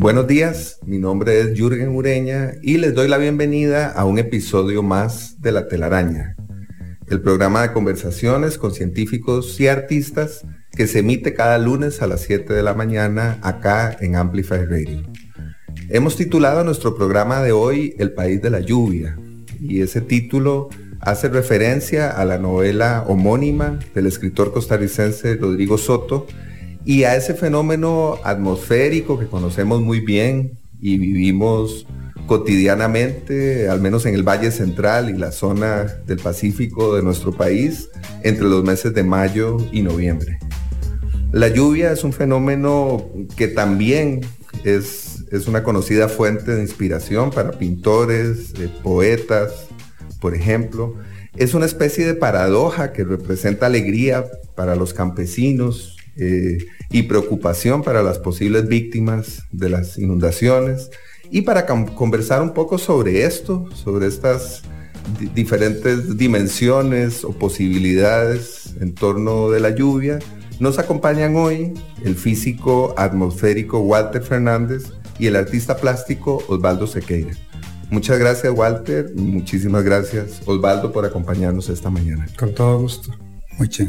Buenos días, mi nombre es Jürgen Ureña y les doy la bienvenida a un episodio más de La Telaraña, el programa de conversaciones con científicos y artistas que se emite cada lunes a las 7 de la mañana acá en Amplify Radio. Hemos titulado nuestro programa de hoy El País de la Lluvia y ese título hace referencia a la novela homónima del escritor costarricense Rodrigo Soto, y a ese fenómeno atmosférico que conocemos muy bien y vivimos cotidianamente, al menos en el Valle Central y la zona del Pacífico de nuestro país, entre los meses de mayo y noviembre. La lluvia es un fenómeno que también es, es una conocida fuente de inspiración para pintores, poetas, por ejemplo. Es una especie de paradoja que representa alegría para los campesinos, eh, y preocupación para las posibles víctimas de las inundaciones. Y para conversar un poco sobre esto, sobre estas diferentes dimensiones o posibilidades en torno de la lluvia, nos acompañan hoy el físico atmosférico Walter Fernández y el artista plástico Osvaldo Sequeira. Muchas gracias Walter, muchísimas gracias Osvaldo por acompañarnos esta mañana. Con todo gusto. Mucho,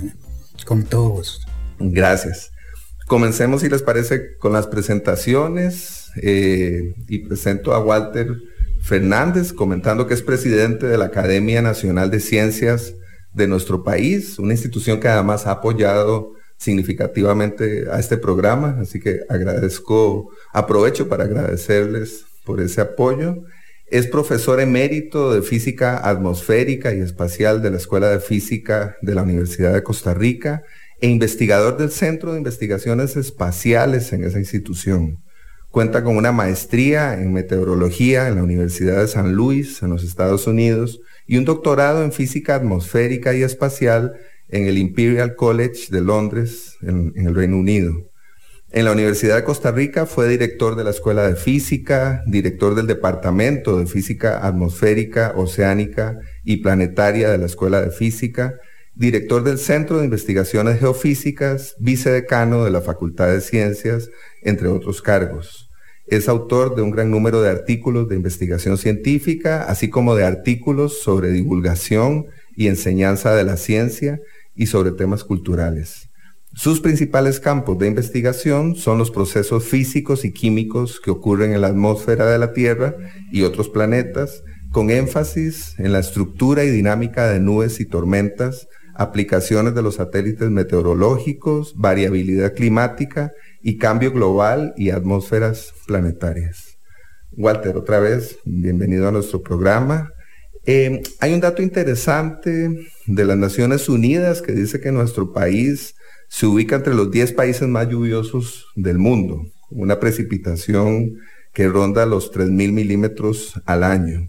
con todo gusto. Gracias. Comencemos, si les parece, con las presentaciones eh, y presento a Walter Fernández comentando que es presidente de la Academia Nacional de Ciencias de nuestro país, una institución que además ha apoyado significativamente a este programa, así que agradezco, aprovecho para agradecerles por ese apoyo. Es profesor emérito de física atmosférica y espacial de la Escuela de Física de la Universidad de Costa Rica e investigador del Centro de Investigaciones Espaciales en esa institución. Cuenta con una maestría en meteorología en la Universidad de San Luis, en los Estados Unidos, y un doctorado en física atmosférica y espacial en el Imperial College de Londres, en, el Reino Unido. En la Universidad de Costa Rica fue director de la Escuela de Física, director del Departamento de Física Atmosférica, Oceánica y Planetaria de la Escuela de Física director del Centro de Investigaciones Geofísicas, vicedecano de la Facultad de Ciencias, entre otros cargos. Es autor de un gran número de artículos de investigación científica, así como de artículos sobre divulgación y enseñanza de la ciencia y sobre temas culturales. Sus principales campos de investigación son los procesos físicos y químicos que ocurren en la atmósfera de la Tierra y otros planetas, con énfasis en la estructura y dinámica de nubes y tormentas, aplicaciones de los satélites meteorológicos, variabilidad climática y cambio global y atmósferas planetarias. Walter, otra vez, bienvenido a nuestro programa. Eh, hay un dato interesante de las Naciones Unidas que dice que nuestro país se ubica entre los 10 países más lluviosos del mundo, una precipitación que ronda los 3.000 milímetros al año.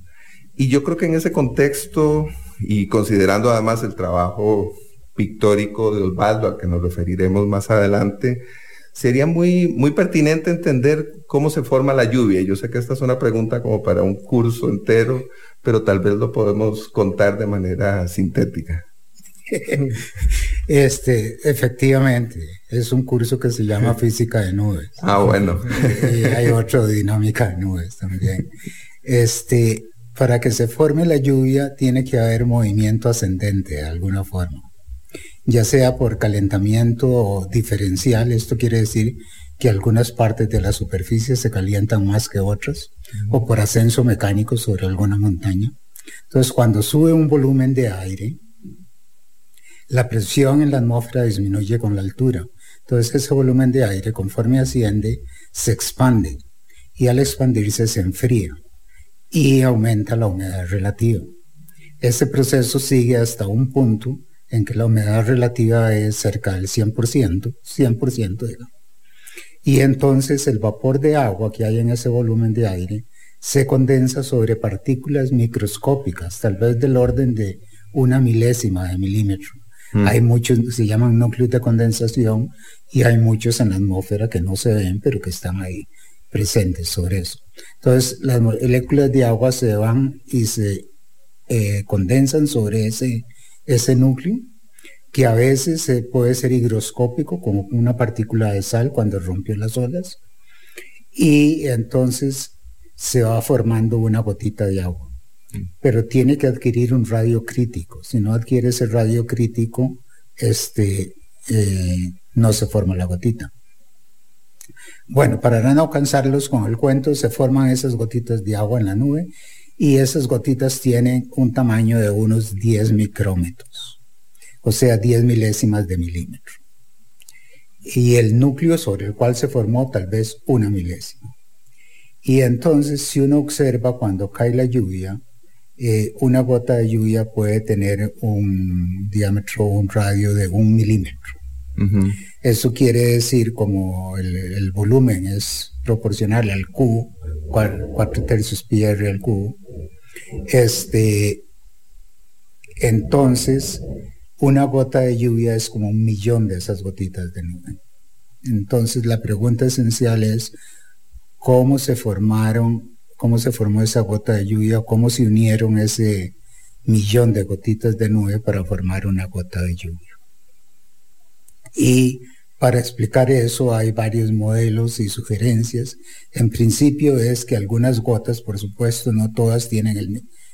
Y yo creo que en ese contexto y considerando además el trabajo pictórico de Osvaldo, al que nos referiremos más adelante, sería muy, muy pertinente entender cómo se forma la lluvia. Yo sé que esta es una pregunta como para un curso entero, pero tal vez lo podemos contar de manera sintética. Este, efectivamente, es un curso que se llama Física de Nubes. Ah, bueno. Y hay otro, Dinámica de Nubes también. Este, para que se forme la lluvia tiene que haber movimiento ascendente de alguna forma, ya sea por calentamiento diferencial, esto quiere decir que algunas partes de la superficie se calientan más que otras, o por ascenso mecánico sobre alguna montaña. Entonces, cuando sube un volumen de aire, la presión en la atmósfera disminuye con la altura. Entonces, ese volumen de aire, conforme asciende, se expande y al expandirse se enfría y aumenta la humedad relativa. Este proceso sigue hasta un punto en que la humedad relativa es cerca del 100%, 100% digamos. Y entonces el vapor de agua que hay en ese volumen de aire se condensa sobre partículas microscópicas, tal vez del orden de una milésima de milímetro. Mm. Hay muchos, se llaman núcleos de condensación y hay muchos en la atmósfera que no se ven, pero que están ahí presentes sobre eso. Entonces, las moléculas de agua se van y se eh, condensan sobre ese, ese núcleo, que a veces puede ser higroscópico, como una partícula de sal cuando rompió las olas, y entonces se va formando una gotita de agua. Mm. Pero tiene que adquirir un radio crítico. Si no adquiere ese radio crítico, este, eh, no se forma la gotita. Bueno, para no cansarlos con el cuento, se forman esas gotitas de agua en la nube y esas gotitas tienen un tamaño de unos 10 micrómetros, o sea, 10 milésimas de milímetro. Y el núcleo sobre el cual se formó tal vez una milésima. Y entonces, si uno observa cuando cae la lluvia, eh, una gota de lluvia puede tener un diámetro, un radio de un milímetro. Eso quiere decir como el, volumen es proporcional al cubo, cuatro, tercios pi r al cubo, este, entonces una gota de lluvia es como un millón de esas gotitas de nube. Entonces la pregunta esencial es cómo se formaron, cómo se formó esa gota de lluvia, cómo se unieron ese millón de gotitas de nube para formar una gota de lluvia. Y para explicar eso hay varios modelos y sugerencias. En principio es que algunas gotas, por supuesto, no todas tienen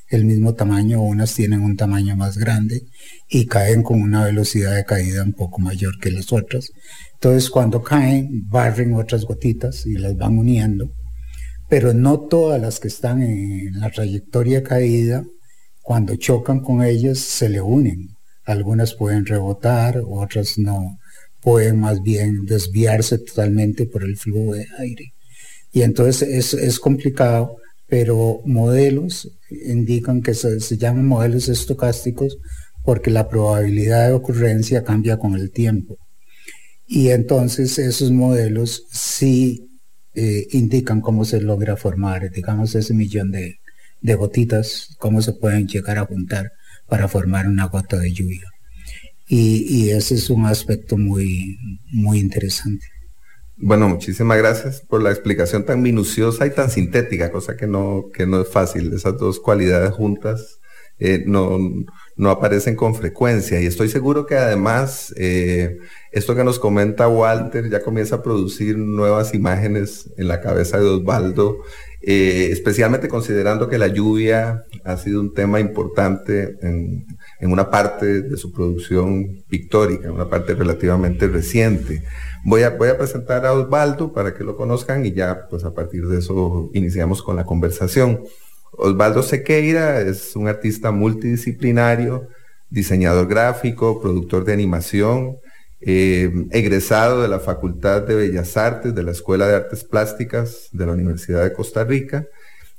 el, mismo tamaño, unas tienen un tamaño más grande y caen con una velocidad de caída un poco mayor que las otras. Entonces cuando caen, barren otras gotitas y las van uniendo, pero no todas las que están en la trayectoria caída, cuando chocan con ellas, se le unen. Algunas pueden rebotar, otras no pueden más bien desviarse totalmente por el flujo de aire. Y entonces es, complicado, pero modelos indican que se, llaman modelos estocásticos porque la probabilidad de ocurrencia cambia con el tiempo. Y entonces esos modelos sí eh, indican cómo se logra formar, digamos, ese millón de, de gotitas, cómo se pueden llegar a juntar para formar una gota de lluvia. Y, ese es un aspecto muy, muy interesante. Bueno, muchísimas gracias por la explicación tan minuciosa y tan sintética, cosa que no, que no es fácil. Esas dos cualidades juntas eh, no, no, aparecen con frecuencia. Y estoy seguro que además eh, esto que nos comenta Walter ya comienza a producir nuevas imágenes en la cabeza de Osvaldo, eh, especialmente considerando que la lluvia ha sido un tema importante en, en una parte de su producción pictórica, una parte relativamente reciente. Voy a, voy a presentar a Osvaldo para que lo conozcan y ya pues a partir de eso iniciamos con la conversación. Osvaldo Sequeira es un artista multidisciplinario, diseñador gráfico, productor de animación, eh, egresado de la Facultad de Bellas Artes de la Escuela de Artes Plásticas de la Universidad de Costa Rica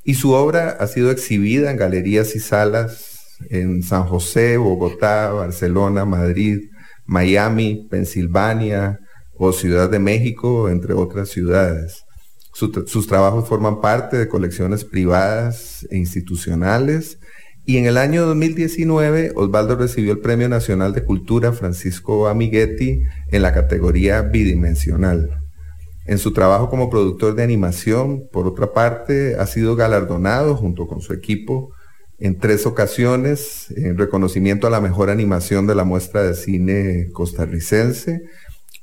y su obra ha sido exhibida en galerías y salas en San José, Bogotá, Barcelona, Madrid, Miami, Pensilvania o Ciudad de México, entre otras ciudades. sus trabajos forman parte de colecciones privadas e institucionales y en el año 2019 Osvaldo recibió el Premio Nacional de Cultura Francisco Amiguetti en la categoría bidimensional. En su trabajo como productor de animación, por otra parte, ha sido galardonado junto con su equipo en tres ocasiones en reconocimiento a la mejor animación de la muestra de cine costarricense.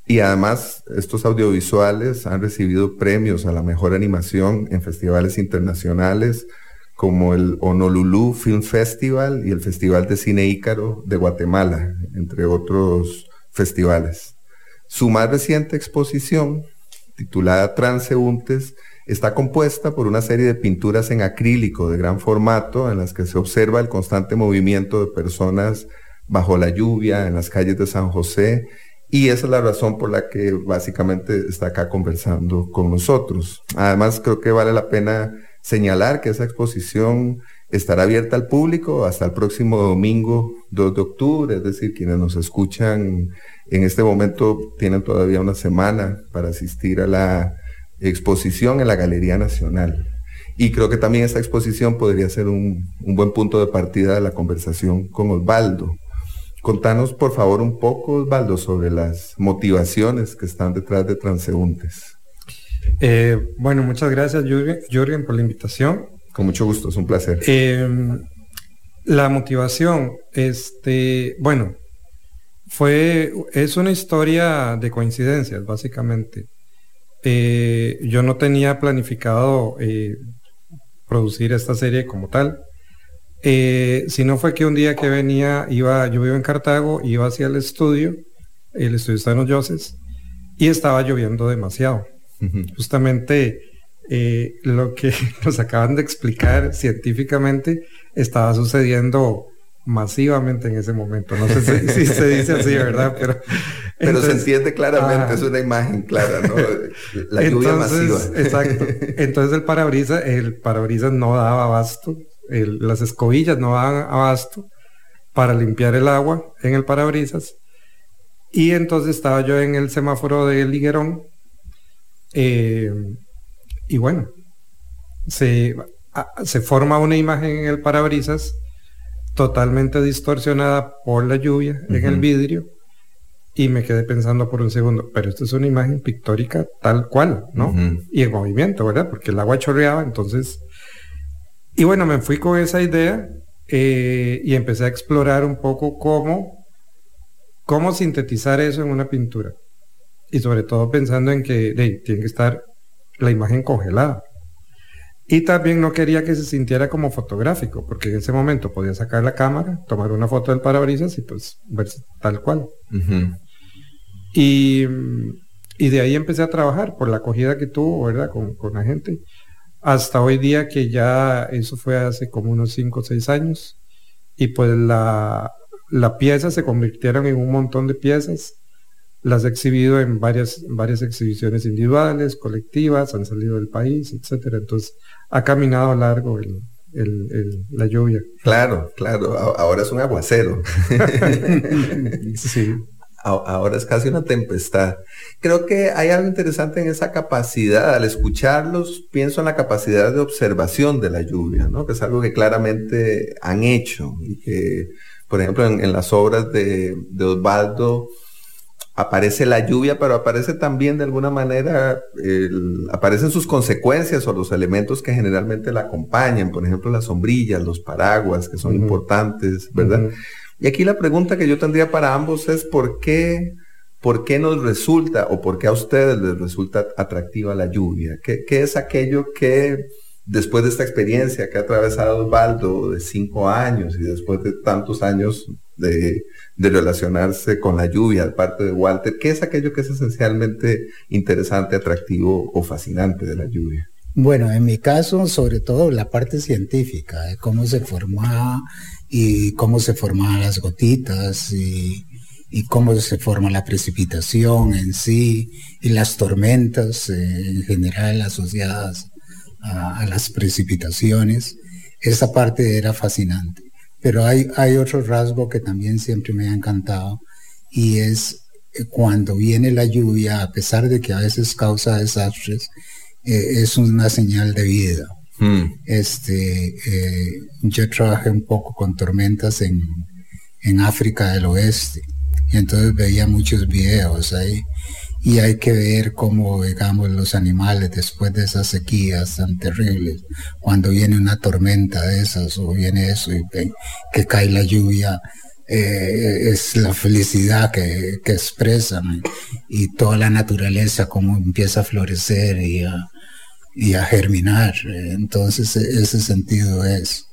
Y además estos audiovisuales han recibido premios a la mejor animación en festivales internacionales como el Honolulu Film Festival y el Festival de Cine Ícaro de Guatemala, entre otros festivales. Su más reciente exposición, titulada Transeúntes, Está compuesta por una serie de pinturas en acrílico de gran formato en las que se observa el constante movimiento de personas bajo la lluvia en las calles de San José y esa es la razón por la que básicamente está acá conversando con nosotros. Además creo que vale la pena señalar que esa exposición estará abierta al público hasta el próximo domingo 2 de octubre, es decir, quienes nos escuchan en este momento tienen todavía una semana para asistir a la exposición en la Galería Nacional. Y creo que también esta exposición podría ser un, buen punto de partida de la conversación con Osvaldo. Contanos, por favor, un poco, Osvaldo, sobre las motivaciones que están detrás de Transeúntes. Eh, bueno, muchas gracias, Jürgen, por la invitación. Con mucho gusto, es un placer. Em, la motivación, este, bueno, fue, es una historia de coincidencias, básicamente. Eh, yo no tenía planificado eh, producir esta serie como tal. Si no fue que un día que venía, iba, yo vivo en Cartago, iba hacia el estudio, el estudio está en Hoyoses, y estaba lloviendo demasiado. Justamente eh, lo que nos acaban de explicar científicamente estaba sucediendo masivamente en ese momento. No sé si, se dice así, ¿verdad? Pero, Pero se entiende claramente, ah. es una imagen clara, ¿no? La lluvia masiva. Exacto. Entonces el parabrisas, el parabrisas no daba abasto, las escobillas no daban abasto para limpiar el agua en el parabrisas. Y entonces estaba yo en el semáforo de Liguerón. Eh, y bueno, se, se forma una imagen en el parabrisas totalmente distorsionada por la lluvia en el vidrio y me quedé pensando por un segundo, pero esto es una imagen pictórica tal cual, ¿no? Y en movimiento, ¿verdad? Porque el agua chorreaba, entonces... Y bueno, me fui con esa idea eh, y empecé a explorar un poco cómo, cómo sintetizar eso en una pintura. Y sobre todo pensando en que tiene que estar la imagen congelada. Y también no quería que se sintiera como fotográfico, porque en ese momento podía sacar la cámara, tomar una foto del parabrisas y pues verse tal cual. y, de ahí empecé a trabajar por la acogida que tuvo, ¿verdad? Con, con, la gente. Hasta hoy día que ya eso fue hace como unos 5 o 6 años. Y pues la, la pieza se convirtieron en un montón de piezas las he exhibido en varias, varias exhibiciones individuales, colectivas, han salido del país, etcétera. Entonces, ha caminado largo la lluvia. Claro, claro. Ahora es un aguacero. sí. Ahora es casi una tempestad. Creo que hay algo interesante en esa capacidad. Al escucharlos, pienso en la capacidad de observación de la lluvia, ¿no? Que es algo que claramente han hecho y que, por ejemplo, en, las obras de, de Osvaldo, aparece la lluvia, pero aparece también de alguna manera, aparecen sus consecuencias o los elementos que generalmente la acompañan, por ejemplo las sombrillas, los paraguas, que son importantes, ¿verdad? Y aquí la pregunta que yo tendría para ambos es ¿por qué, por qué nos resulta o por qué a ustedes les resulta atractiva la lluvia? ¿Qué, qué es aquello que después de esta experiencia que ha atravesado Osvaldo de cinco años y después de tantos años de, relacionarse con la lluvia de parte de Walter, ¿qué es aquello que es esencialmente interesante, atractivo o fascinante de la lluvia? Bueno, en mi caso, sobre todo la parte científica, de cómo se formaba y cómo se formaban las gotitas y, cómo se forma la precipitación en sí y las tormentas eh, en general asociadas a, las precipitaciones. Esa parte era fascinante. Pero hay, hay otro rasgo que también siempre me ha encantado y es eh, cuando viene la lluvia, a pesar de que a veces causa desastres, eh, es una señal de vida. Hmm. Este, eh, yo trabajé un poco con tormentas en, en África del Oeste y entonces veía muchos videos ahí y hay que ver cómo, digamos, los animales después de esas sequías tan terribles, cuando viene una tormenta de esas o viene eso y que cae la lluvia, eh, es la felicidad que, expresan y toda la naturaleza como empieza a florecer y a, y a germinar. Entonces e, ese sentido es.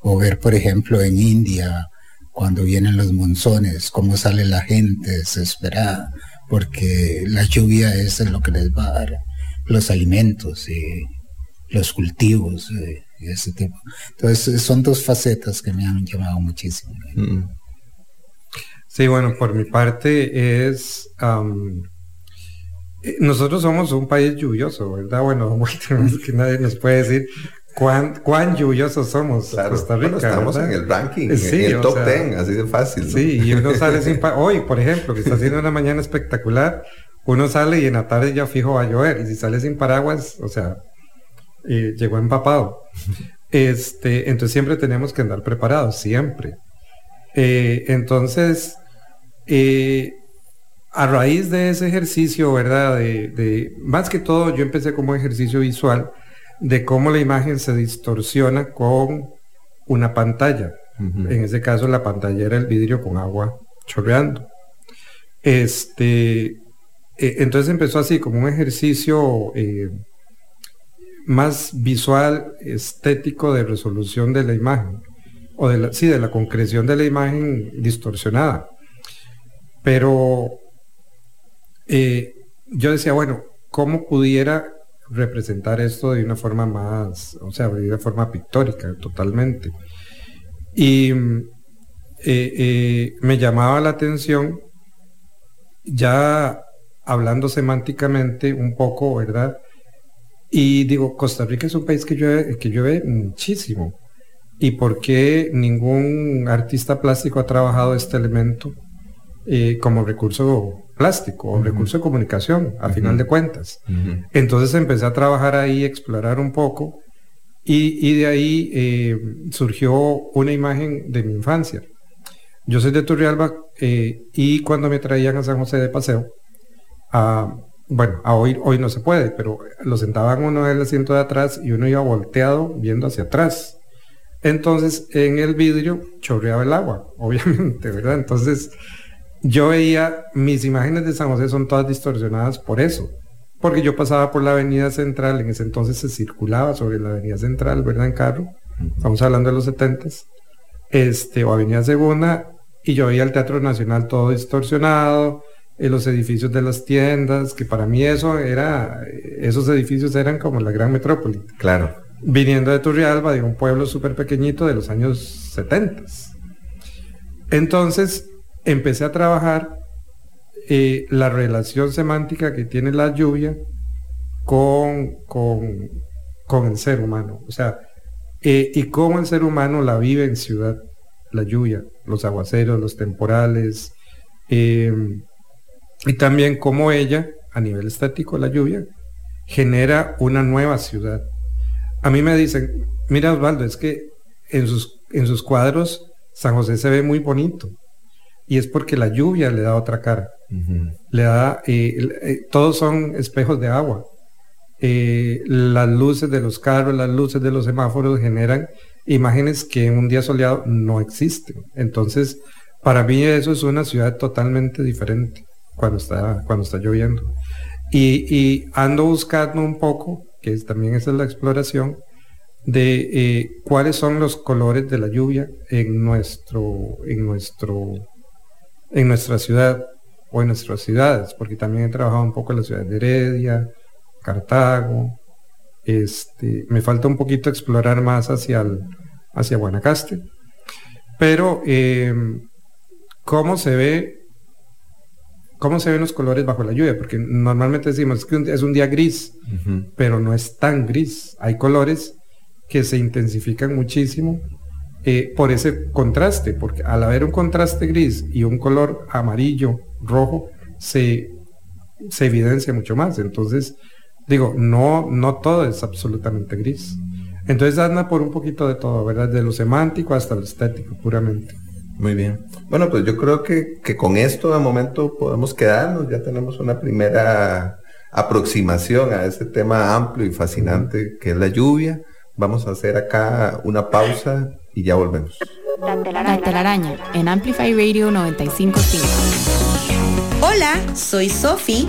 O ver, por ejemplo, en India, cuando vienen los monzones, cómo sale la gente desesperada porque la lluvia es lo que les va a dar los alimentos y los cultivos y ese tipo. Entonces son dos facetas que me han llamado muchísimo. Mm. Sí, bueno, por mi parte es... Eh, nosotros somos un país lluvioso, ¿verdad? Bueno, que nadie nos puede decir cuán, cuán lluviosos somos Costa Rica. estamos en el ranking, en el top 10, así de fácil. Sí, y uno sale sin... Hoy, por ejemplo, que está haciendo una mañana espectacular, uno sale y en la tarde ya fijo va a llover. Y si sale sin paraguas, o sea, llegó empapado. Este, entonces siempre tenemos que andar preparados, siempre. Eh, entonces, eh, a raíz de ese ejercicio, ¿verdad? De, más que todo, yo empecé como ejercicio visual de cómo la imagen se distorsiona con una pantalla. En ese caso, la pantalla era el vidrio con agua chorreando. Este, eh, entonces empezó así como un ejercicio más visual, estético de resolución de la imagen, o de la, sí, de la concreción de la imagen distorsionada. Pero eh, yo decía, bueno, ¿cómo pudiera representar esto de una forma más, o sea, de forma pictórica totalmente? Y eh, eh, me llamaba la atención, ya hablando semánticamente un poco, ¿verdad? Y digo, Costa Rica es un país que llueve, que llueve muchísimo. ¿Y por qué ningún artista plástico ha trabajado este elemento eh, como recurso plástico o recurso de comunicación, a final de cuentas? Entonces empecé a trabajar ahí, explorar un poco, y, de ahí eh, surgió una imagen de mi infancia. Yo soy de Turrialba eh, y cuando me traían a San José de paseo, a bueno, hoy, hoy no se puede, pero lo sentaban uno en el asiento de atrás y uno iba volteado viendo hacia atrás. Entonces en el vidrio chorreaba el agua, obviamente, ¿verdad? Entonces yo veía, mis imágenes de San José son todas distorsionadas por eso, porque yo pasaba por la avenida central, en ese entonces se circulaba sobre la avenida central, ¿verdad? En carro, estamos hablando de los 70 este, o avenida segunda, y yo veía el Teatro Nacional todo distorsionado, en los edificios de las tiendas, que para mí eso era, esos edificios eran como la gran metrópoli. Claro. Viniendo de Turrialba, de un pueblo súper pequeñito de los años 70. Entonces, empecé a trabajar eh, la relación semántica que tiene la lluvia con, con, con el ser humano. O sea, eh, y cómo el ser humano la vive en ciudad, la lluvia, los aguaceros, los temporales, eh, y también cómo ella, a nivel estético, la lluvia, genera una nueva ciudad. A mí me dicen, mira Osvaldo, es que en sus, en sus cuadros San José se ve muy bonito. Y es porque la lluvia le da otra cara. Le da, eh, eh, todos son espejos de agua. Eh, las luces de los carros, las luces de los semáforos generan imágenes que en un día soleado no existen. Entonces, para mí eso es una ciudad totalmente diferente cuando está, cuando está lloviendo. Y, ando buscando un poco, que también esa es la exploración, de cuáles son los colores de la lluvia en nuestro, en nuestro, en nuestra ciudad o en nuestras ciudades, porque también he trabajado un poco en la ciudad de Heredia, Cartago, este, me falta un poquito explorar más hacia hacia Guanacaste, pero eh, cómo se ve cómo se ven los colores bajo la lluvia, porque normalmente decimos que es un día gris, pero no es tan gris. Hay colores que se intensifican muchísimo eh, por ese contraste, porque al haber un contraste gris y un color amarillo, rojo, se, se evidencia mucho más. Entonces, digo, no, no todo es absolutamente gris. Entonces anda por un poquito de todo, ¿verdad? De lo semántico hasta lo estético, puramente. Muy bien. Bueno, pues yo creo que, con esto de momento podemos quedarnos. Ya tenemos una primera aproximación a ese tema amplio y fascinante que es la lluvia. Vamos a hacer acá una pausa y ya volvemos. La telaraña en Amplify Radio 955. Hola, soy Sofi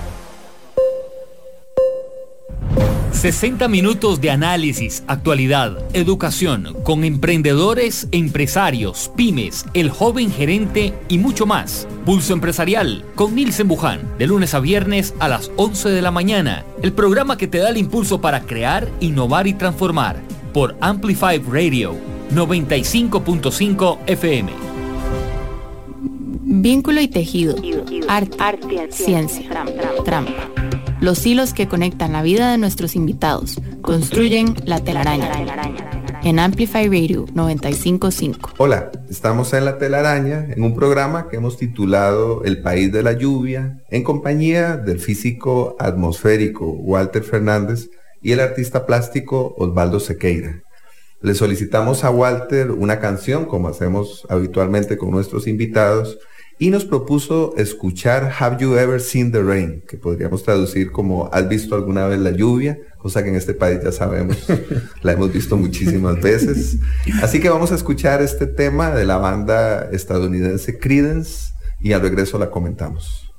60 minutos de análisis, actualidad, educación, con emprendedores, empresarios, pymes, el joven gerente y mucho más. Pulso Empresarial con Nilsen Buján, de lunes a viernes a las 11 de la mañana. El programa que te da el impulso para crear, innovar y transformar. Por Amplify Radio 95.5 FM. Vínculo y tejido. Arte, ciencia, trampa los hilos que conectan la vida de nuestros invitados construyen la telaraña. En Amplify Radio 955. Hola, estamos en La Telaraña, en un programa que hemos titulado El País de la Lluvia, en compañía del físico atmosférico Walter Fernández y el artista plástico Osvaldo Sequeira. Le solicitamos a Walter una canción, como hacemos habitualmente con nuestros invitados, y nos propuso escuchar Have You Ever Seen the Rain, que podríamos traducir como ¿Has visto alguna vez la lluvia? Cosa que en este país ya sabemos, la hemos visto muchísimas veces. Así que vamos a escuchar este tema de la banda estadounidense Credence y al regreso la comentamos.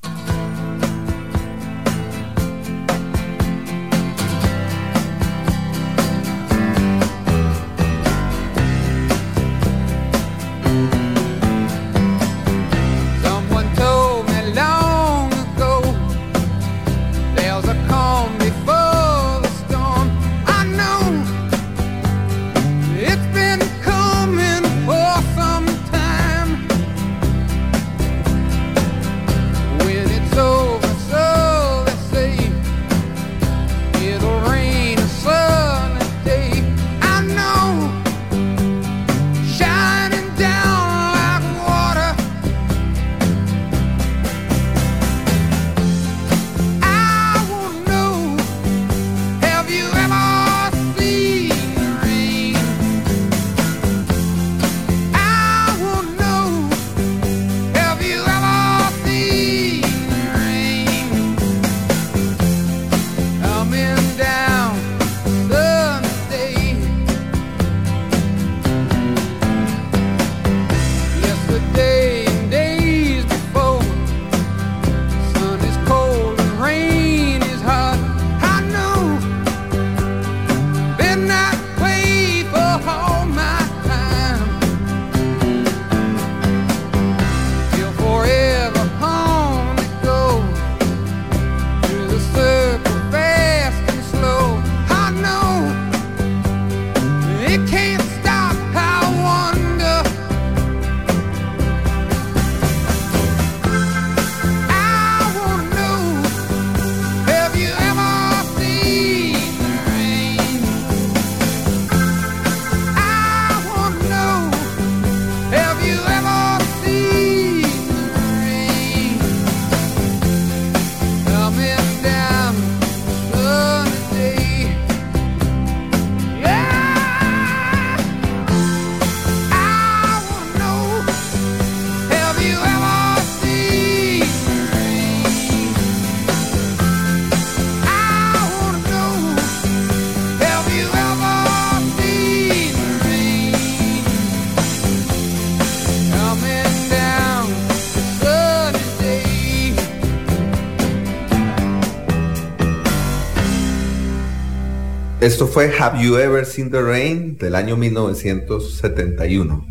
Esto fue Have You Ever Seen the Rain del año 1971.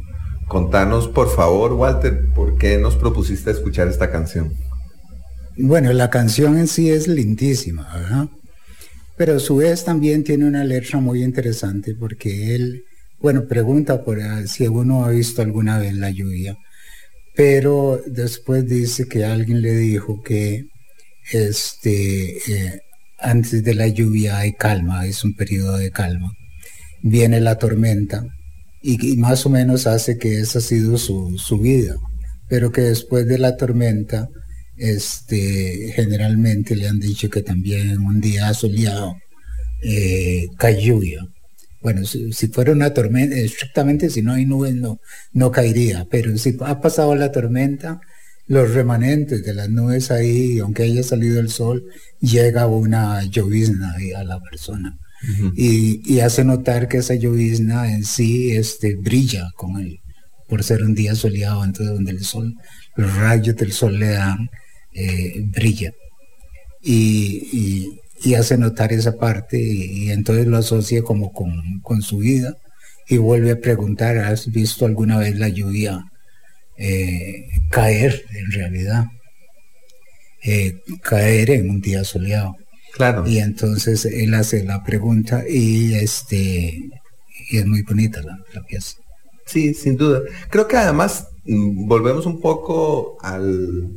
Contanos, por favor, Walter, ¿por qué nos propusiste escuchar esta canción? Bueno, la canción en sí es lindísima, ¿verdad? Pero a su vez también tiene una letra muy interesante porque él, bueno, pregunta por si uno ha visto alguna vez la lluvia, pero después dice que alguien le dijo que este, eh, antes de la lluvia hay calma, es un periodo de calma. Viene la tormenta y, más o menos hace que esa ha sido su, vida, pero que después de la tormenta, este, generalmente le han dicho que también un día soleado eh, cae lluvia. Bueno, si, fuera una tormenta, exactamente si no hay nubes no, no caería, pero si ha pasado la tormenta, los remanentes de las nubes ahí, aunque haya salido el sol, llega una llovizna a la persona. y, hace notar que esa llovizna en sí este, brilla con él, por ser un día soleado, entonces donde el sol, los rayos del sol le dan, eh, brilla. Y, y hace notar esa parte y, entonces lo asocia como con, su vida y vuelve a preguntar, ¿has visto alguna vez la lluvia eh, caer en realidad? Eh, caer en un día soleado. Claro. Y entonces él hace la pregunta y este y es muy bonita la, pieza. Sí, sin duda. Creo que además mm, volvemos un poco al,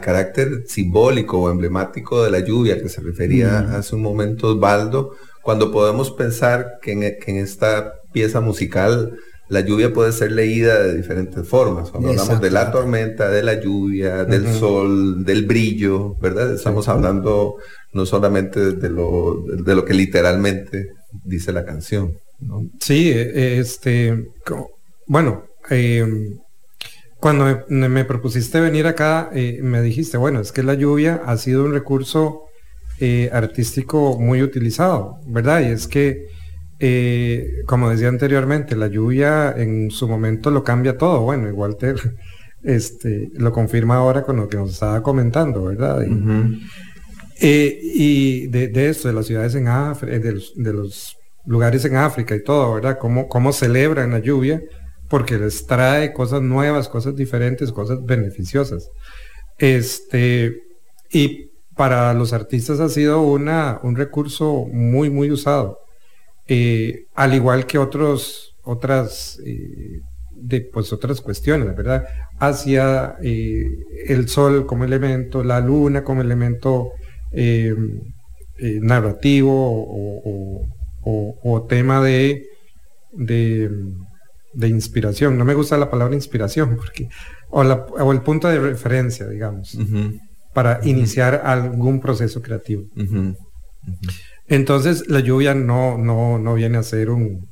carácter simbólico o emblemático de la lluvia que se refería hace un momento Osvaldo, cuando podemos pensar que en, que en esta pieza musical la lluvia puede ser leída de diferentes formas. Cuando hablamos de la tormenta, de la lluvia, del sol, del brillo, ¿verdad? Estamos hablando no solamente de lo, de lo que literalmente dice la canción. Sí, e, este, bueno, eh, cuando me, propusiste venir acá, eh, me dijiste, bueno, es que la lluvia ha sido un recurso eh, artístico muy utilizado, ¿verdad? Y es que eh, como decía anteriormente, la lluvia en su momento lo cambia todo. Bueno, igual te este, lo confirma ahora con lo que nos estaba comentando, ¿verdad? Y, eh, de, esto, de las ciudades en África, de los, lugares en África y todo, ¿verdad? Cómo, cómo celebran la lluvia, porque les trae cosas nuevas, cosas diferentes, cosas beneficiosas. Este, y para los artistas ha sido una, un recurso muy, muy usado. Eh, al igual que otros, otras, eh, de, pues otras cuestiones, ¿verdad? Hacia eh, el sol como elemento, la luna como elemento narrativo o, tema de, de, inspiración. No me gusta la palabra inspiración, porque, o, el punto de referencia, digamos, para iniciar algún proceso creativo. Entonces la lluvia no, no, no viene a ser un,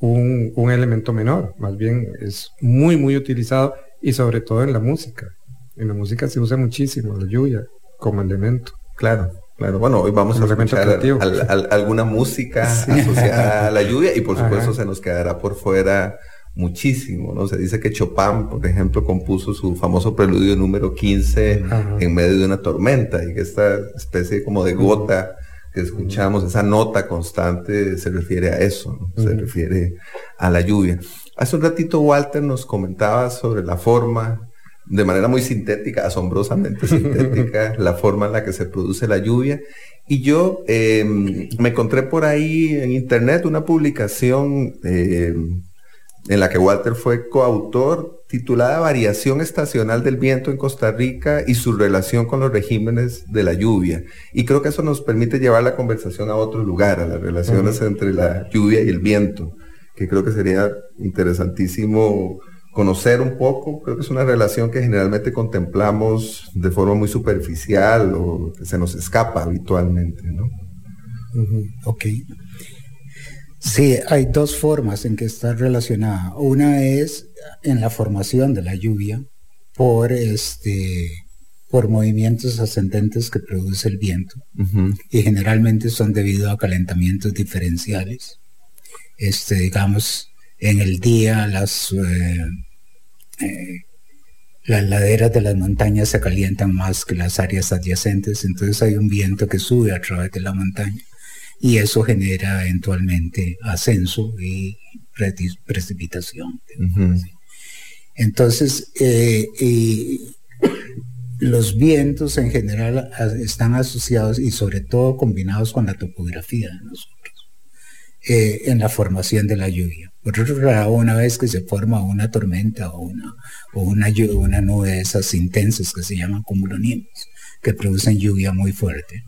un, elemento menor, más bien es muy, muy utilizado y sobre todo en la música. En la música se usa muchísimo la lluvia como elemento. Claro, claro. Bueno, hoy vamos a escuchar alguna música asociada a la lluvia y por supuesto se nos quedará por fuera muchísimo, ¿no? Se dice que Chopin, por ejemplo, compuso su famoso preludio número 15 en medio de una tormenta y que esta especie como de gota que escuchamos, esa nota constante se refiere a eso, se refiere a la lluvia. Hace un ratito Walter nos comentaba sobre la forma, de manera muy sintética, asombrosamente sintética, la forma en la que se produce la lluvia. Y yo em, me encontré por ahí en internet una publicación em, en la que Walter fue coautor titulada Variación estacional del viento en Costa Rica y su relación con los regímenes de la lluvia. Y creo que eso nos permite llevar la conversación a otro lugar, a las relaciones entre la lluvia y el viento, que creo que sería interesantísimo conocer un poco. Creo que es una relación que generalmente contemplamos de forma muy superficial o que se nos escapa habitualmente, ¿no? Ok. Sí, hay dos formas en que está relacionada. Una es en la formación de la lluvia por este por movimientos ascendentes que produce el viento y generalmente son debido a calentamientos diferenciales. Este, digamos, en el día las eh, eh, las laderas de las montañas se calientan más que las áreas adyacentes, entonces hay un viento que sube a través de la montaña y eso genera eventualmente ascenso y precipitación. Entonces, eh, los vientos en general están asociados y sobre todo combinados con la topografía de nosotros eh, en la formación de la lluvia. Por otro lado, una vez que se forma una tormenta o una, o una, una nube de esas intensas que se llaman cumulonimbus, que producen lluvia muy fuerte,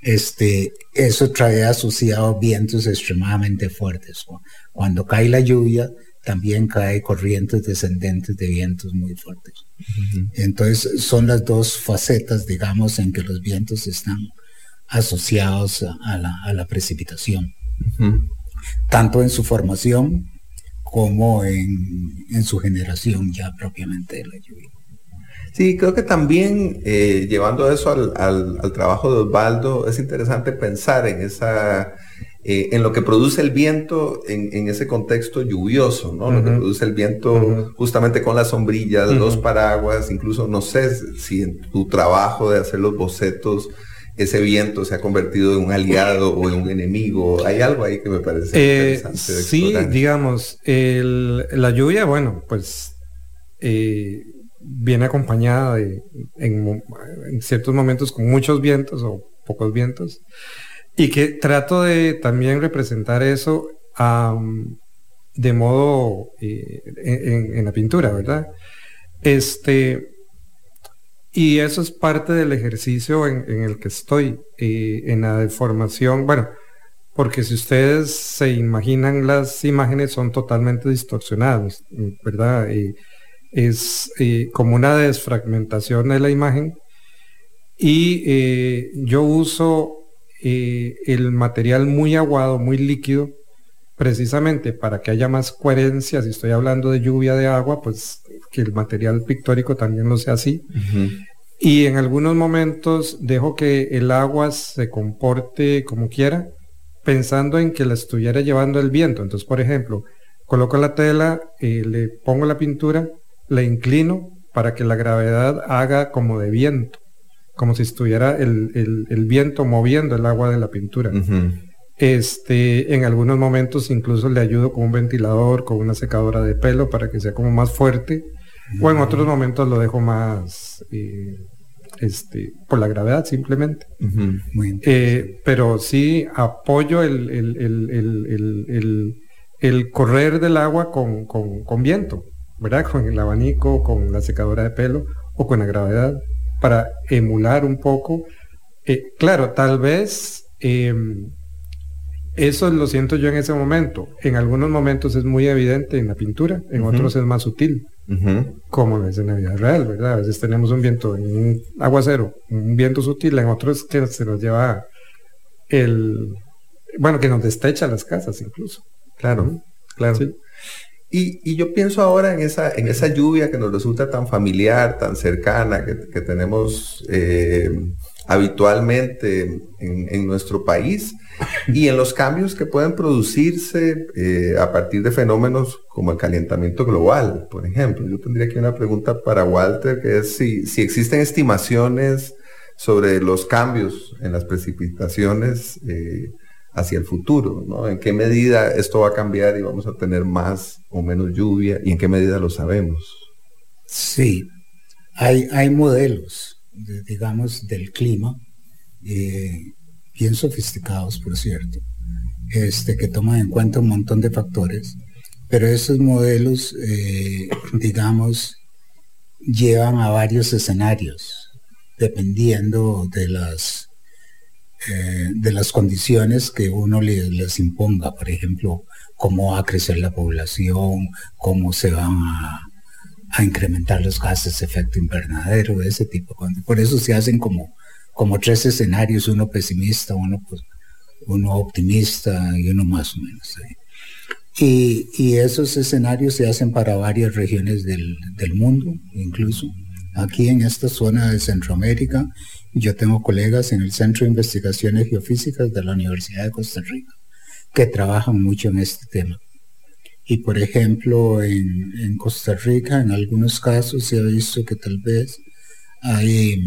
este, eso trae asociado vientos extremadamente fuertes. Cuando cae la lluvia, también cae corrientes descendentes de vientos muy fuertes. Entonces, son las dos facetas, digamos, en que los vientos están asociados a, la, precipitación, tanto en su formación como en, en su generación ya propiamente de la lluvia. Sí, creo que también eh, llevando eso al, trabajo de Osvaldo, es interesante pensar en esa, eh, en lo que produce el viento en, ese contexto lluvioso, ¿no? Lo que produce el viento justamente con las sombrillas, los paraguas, incluso no sé si en tu trabajo de hacer los bocetos ese viento se ha convertido en un aliado o en un enemigo. Hay algo ahí que me parece Eh, interesante. sí, digamos, el- la lluvia, bueno, pues eh, viene acompañada de, en, en ciertos momentos con muchos vientos o pocos vientos, y que trato de también representar eso de modo eh, en, la pintura, ¿verdad? Este, y eso es parte del ejercicio en, en el que estoy, eh, en la deformación, bueno, porque si ustedes se imaginan las imágenes son totalmente distorsionadas, ¿verdad? Eh, es eh, como una desfragmentación de la imagen y eh, yo uso eh, el material muy aguado, muy líquido, precisamente para que haya más coherencia, si estoy hablando de lluvia de agua, pues que el material pictórico también lo sea así. Y en algunos momentos dejo que el agua se comporte como quiera, pensando en que la estuviera llevando el viento. Entonces, por ejemplo, coloco la tela, eh, le pongo la pintura, la inclino para que la gravedad haga como de viento, como si estuviera el, el- el viento moviendo el agua de la pintura. Este, en algunos momentos incluso le ayudo con un ventilador, con una secadora de pelo para que sea como más fuerte. O en otros momentos lo dejo más, eh, este, por la gravedad simplemente. Muy bien. Eh, pero sí apoyo el, el- el- el- el- el- el correr del agua con, con- con viento, ¿verdad? Con el abanico, con la secadora de pelo o con la gravedad para emular un poco. Eh, claro, tal vez em, eso lo siento yo en ese momento. En algunos momentos es muy evidente en la pintura, en otros es más sutil como es en la vida real, ¿verdad? A veces tenemos un viento en un aguacero, un viento sutil, en otros que se nos lleva el, bueno, que nos destecha las casas incluso. Claro, claro. Sí. Y, yo pienso ahora en esa, en esa lluvia que nos resulta tan familiar, tan cercana, que, que tenemos eh, habitualmente en, en nuestro país y en los cambios que pueden producirse eh, a partir de fenómenos como el calentamiento global, por ejemplo. Yo tendría aquí una pregunta para Walter, que es si, si existen estimaciones sobre los cambios en las precipitaciones eh, hacia el futuro, ¿no? ¿En qué medida esto va a cambiar y vamos a tener más o menos lluvia y en qué medida lo sabemos? Sí, hay, hay modelos, de- digamos, del clima, eh, bien sofisticados, por cierto, este, que toman en cuenta un montón de factores, pero esos modelos, eh, digamos, llevan a varios escenarios, dependiendo de las, eh, de las condiciones que uno le- les imponga, por ejemplo, cómo va a crecer la población, cómo se van a, incrementar los gases de efecto invernadero, ese tipo. de. Por eso se hacen como, como tres escenarios, uno pesimista, uno, pues, uno optimista y uno más o menos. Y, y esos escenarios se hacen para varias regiones del, del mundo, incluso. Aquí en esta zona de Centroamérica, yo tengo colegas en el Centro de Investigaciones Geofísicas de la Universidad de Costa Rica que trabajan mucho en este tema. Y por ejemplo, en, Costa Rica, en algunos casos se ha visto que tal vez hay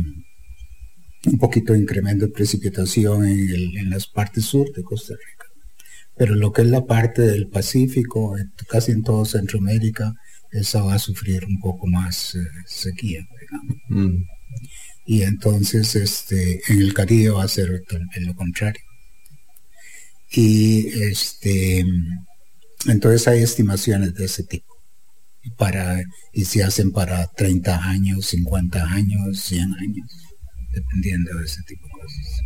un poquito de incremento de precipitación en, las partes sur de Costa Rica. Pero lo que es la parte del Pacífico, casi en todo Centroamérica, esa va a sufrir un poco más eh, sequía. Mm. Y entonces este, en el Caribe va a ser lo contrario. Y este, entonces hay estimaciones de ese tipo. Para, y se hacen para 30 años, 50 años, 100 años, dependiendo de ese tipo de cosas.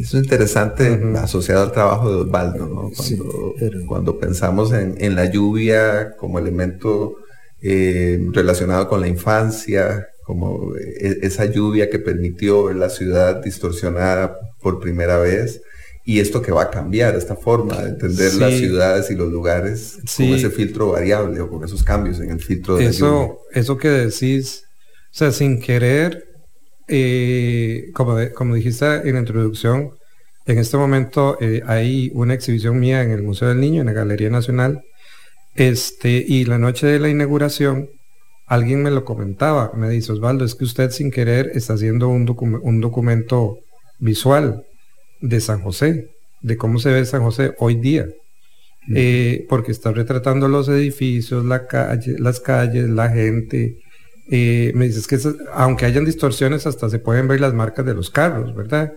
Eso es interesante asociado al trabajo de Osvaldo, ¿no? Sí, Cuando, pero- cuando pensamos en, en la lluvia como elemento eh, relacionado con la infancia, como e- esa lluvia que permitió ver la ciudad distorsionada por primera vez, y esto que va a cambiar, esta forma de entender Sí. las ciudades y los lugares Sí. con ese filtro variable o con esos cambios en el filtro de la lluvia. Eso, eso que decís, o sea, sin querer, eh, como, de- como dijiste en la introducción, en este momento eh, hay una exhibición mía en el Museo del Niño, en la Galería Nacional, este, y la noche de la inauguración, alguien me lo comentaba, me dice, Osvaldo, es que usted sin querer está haciendo un, docu- un documento visual de San José, de cómo se ve San José hoy día. Eh, porque está retratando los edificios, la calle, las calles, la gente. Eh, me dices que aunque hayan distorsiones, hasta se pueden ver las marcas de los carros, ¿verdad?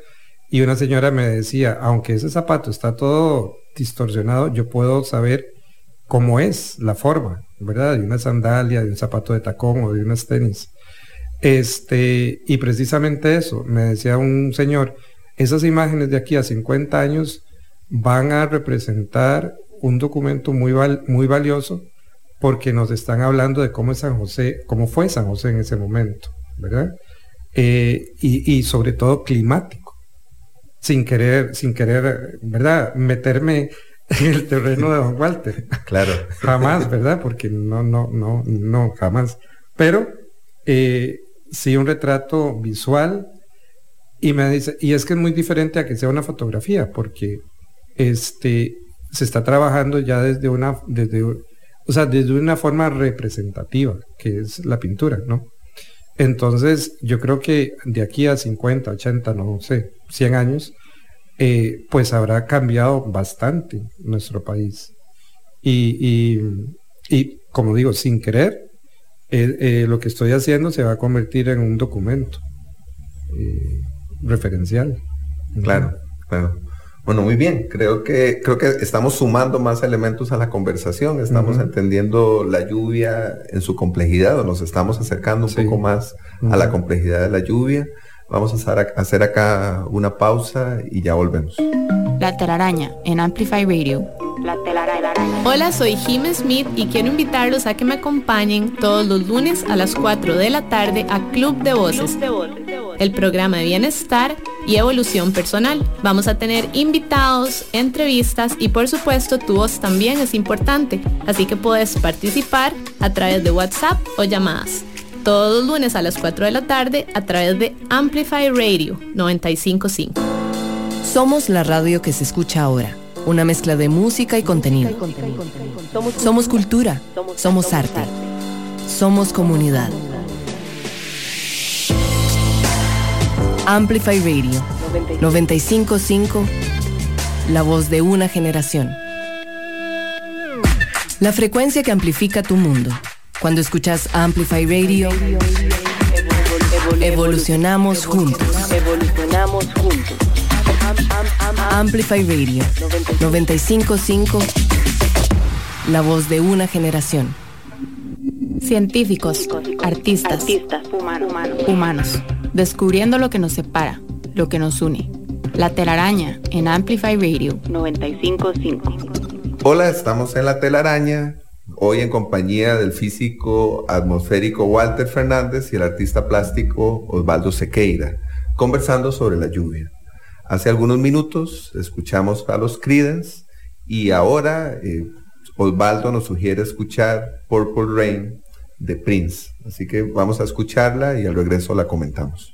Y una señora me decía, aunque ese zapato está todo distorsionado, yo puedo saber cómo es la forma, ¿verdad? De una sandalia, de un zapato de tacón o de unas tenis. Este, y precisamente eso, me decía un señor, esas imágenes de aquí a 50 años van a representar un documento muy, muy valioso porque nos están hablando de cómo es San José, cómo fue San José en ese momento, ¿verdad? Eh, y, sobre todo climático, sin querer, sin querer, ¿verdad? Meterme en el terreno de Don Walter. Claro. jamás, ¿verdad? Porque no, no, no, no, jamás. Pero eh, sí un retrato visual y me dice, y es que es muy diferente a que sea una fotografía, porque este, se está trabajando ya desde una, desde, o sea, desde una forma representativa, que es la pintura, ¿no? Entonces, yo creo que de aquí a 50, 80, no sé, 100 años, eh, pues habrá cambiado bastante nuestro país. Y, y, como digo, sin querer, eh, eh, lo que estoy haciendo se va a convertir en un documento referencial. Claro, claro. Bueno, muy bien. Creo que, creo que estamos sumando más elementos a la conversación. Estamos entendiendo la lluvia en su complejidad o nos estamos acercando un poco más a la complejidad de la lluvia. Vamos a hacer acá una pausa y ya volvemos. La telaraña en Amplify Radio. La telaraña. Hola, soy Jim Smith y quiero invitarlos a que me acompañen todos los lunes a las 4 de la tarde a Club de Voces, el programa de bienestar y evolución personal. Vamos a tener invitados, entrevistas y por supuesto tu voz también es importante, así que puedes participar a través de WhatsApp o llamadas. Todos los lunes a las 4 de la tarde a través de Amplify Radio 955. Somos la radio que se escucha ahora una mezcla de música y contenido. Somos cultura, somos arte, somos comunidad. Amplify Radio 955, la voz de una generación. La frecuencia que amplifica tu mundo. Cuando escuchas Amplify Radio, evolucionamos juntos. Evolucionamos juntos. Amplify Radio 955, la voz de una generación. Científicos, artistas, humanos, descubriendo lo que nos separa, lo que nos une. La telaraña en Amplify Radio 955. Hola, estamos en la telaraña, hoy en compañía del físico atmosférico Walter Fernández y el artista plástico Osvaldo Sequeira, conversando sobre la lluvia. Hace algunos minutos escuchamos a los Creedence y ahora eh, Osvaldo nos sugiere escuchar Purple Rain de Prince. Así que vamos a escucharla y al regreso la comentamos.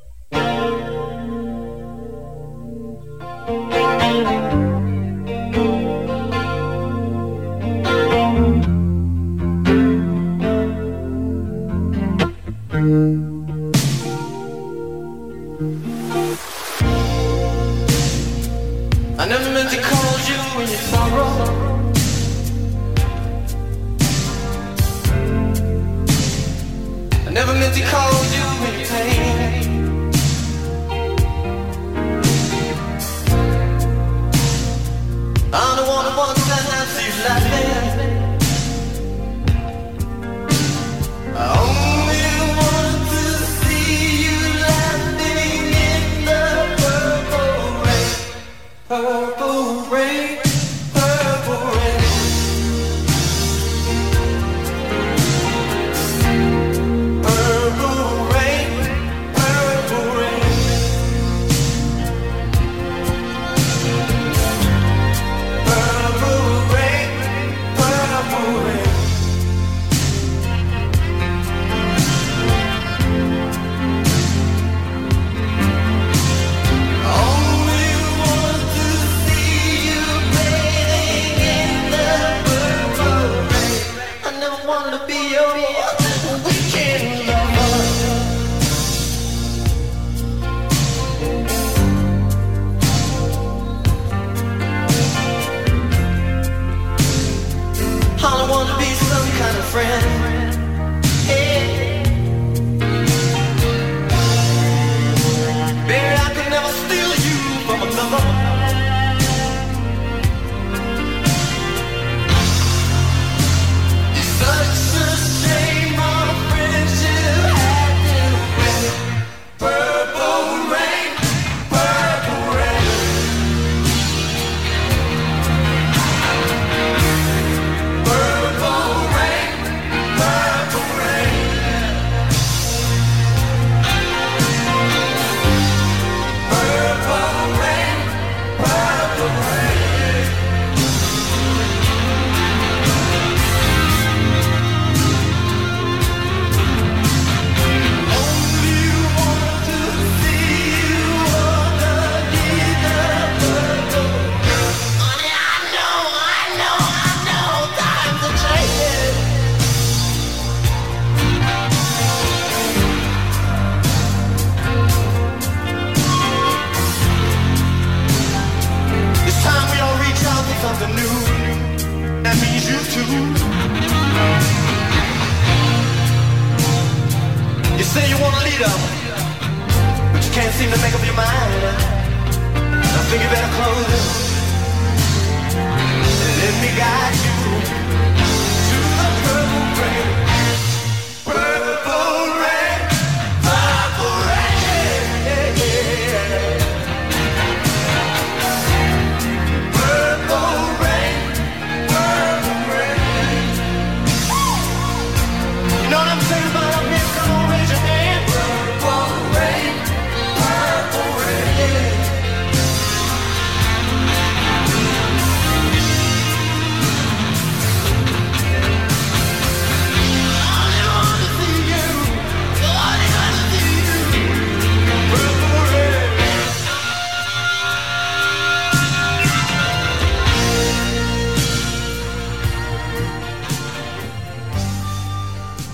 make up your mind. I think you better close it. Let me guide you to the purple rain.